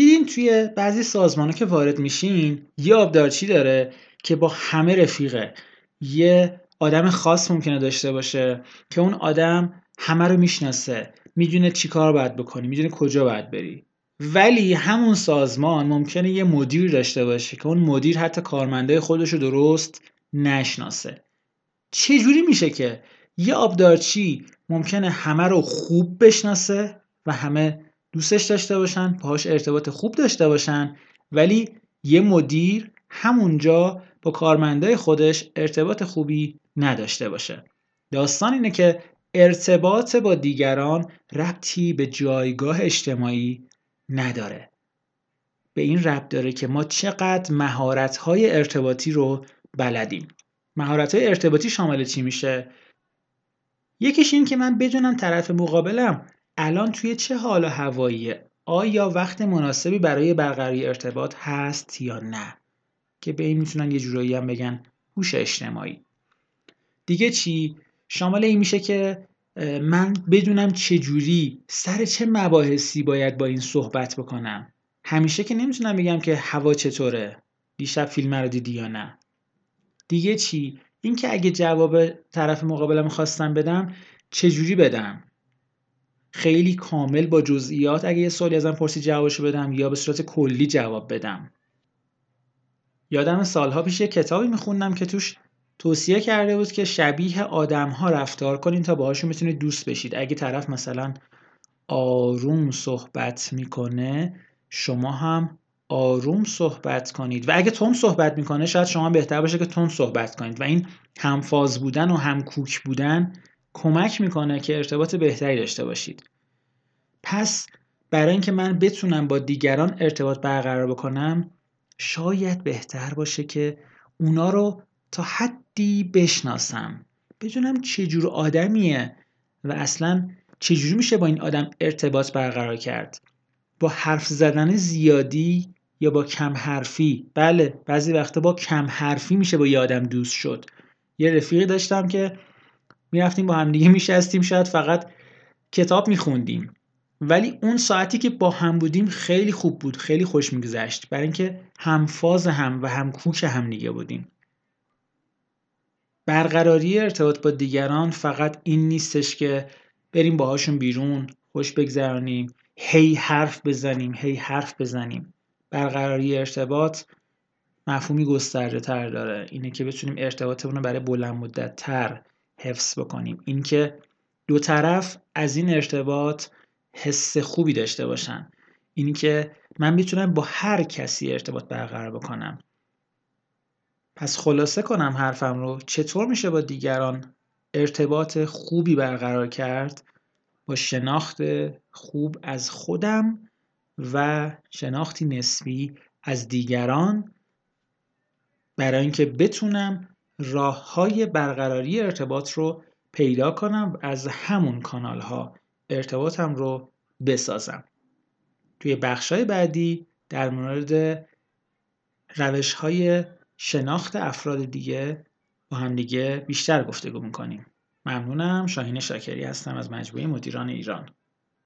دیدین توی بعضی سازمان که وارد میشین یه آبدارچی داره که با همه رفیقه. یه آدم خاص ممکنه داشته باشه که اون آدم همه رو می‌شناسه می‌دونه چی کار باید بکنی می‌دونه کجا باید بری. ولی همون سازمان ممکنه یه مدیر داشته باشه که اون مدیر حتی کارمنده خودش رو درست نشناسه. چجوری میشه که یه آبدارچی ممکنه همه رو خوب بشناسه و همه دوستش داشته باشن باهاش ارتباط خوب داشته باشن ولی یه مدیر همونجا با کارمندای خودش ارتباط خوبی نداشته باشه. داستان اینه که ارتباط با دیگران ربطی به جایگاه اجتماعی نداره. به این ربط داره که ما چقدر مهارت‌های ارتباطی رو بلدیم. مهارت‌های ارتباطی شامل چی میشه؟ یکیش این که من بدونم طرف مقابلم الان توی چه حال و هواییه آیا وقت مناسبی برای برقراری ارتباط هست یا نه؟ که به این می‌تونن یه جورایی هم بگن هوش اجتماعی. دیگه چی؟ شامل این میشه که من بدونم چه جوری سر چه مباحثی باید با این صحبت بکنم. همیشه که نمی‌تونم بگم که هوا چطوره. دیشب فیلم رو دیدی یا نه. دیگه چی؟ اینکه اگه جواب طرف مقابلم خواستم بدم چجوری بدم؟ خیلی کامل با جزئیات. اگه یه سوالی ازم پرسی جوابشو بدم یا به صورت کلی جواب بدم. یادم سالها پیش یه کتابی میخوندم که توش توصیه کرده بود که شبیه آدم ها رفتار کنین تا باهاشون می‌تونید دوست بشید. اگه طرف مثلا آروم صحبت می‌کنه شما هم آروم صحبت کنید. و اگه تون صحبت می‌کنه شاید شما بهتر باشه که تون صحبت کنید. و این همفاز بودن و همکوک بودن کمک می‌کنه که ارتباط بهتری داشته باشید. پس برای اینکه من بتونم با دیگران ارتباط برقرار بکنم شاید بهتر باشه که اونا رو تا حدی بشناسم. بدونم چجور آدمیه و اصلا چجوری میشه با این آدم ارتباط برقرار کرد. با حرف زدن زیادی یا با کم حرفی؟ بله بعضی وقتا با کم حرفی میشه با یه آدم دوست شد. یه رفیقی داشتم که می‌رفتیم با همدیگه میشستیم شاید فقط کتاب میخوندیم. ولی اون ساعتی که با هم بودیم خیلی خوب بود خیلی خوش میگذشت. برای اینکه همفاز هم و هم کوک هم دیگه بودیم. برقراری ارتباط با دیگران فقط این نیستش که بریم باهاشون بیرون خوش بگذرانیم هی حرف بزنیم هی حرف بزنیم. برقراری ارتباط مفهومی گسترده تر داره. اینه که بتونیم ارتباطمون رو برای بلند مدت تر حفظ بکنیم. اینکه دو طرف از این ارتباط حس خوبی داشته باشن. اینکه من می‌تونم با هر کسی ارتباط برقرار بکنم. پس خلاصه کنم حرفم رو چطور میشه با دیگران ارتباط خوبی برقرار کرد؟ با شناخت خوب از خودم و شناختی نسبی از دیگران برای اینکه بتونم راه های برقراری ارتباط رو پیدا کنم و از همون کانال ها ارتباطم رو بسازم. توی بخش های بعدی در مورد روش های شناخت افراد دیگه با هم دیگه بیشتر گفتگو می‌کنیم. ممنونم. شاهین شاکری هستم از مجموعه مدیران ایران.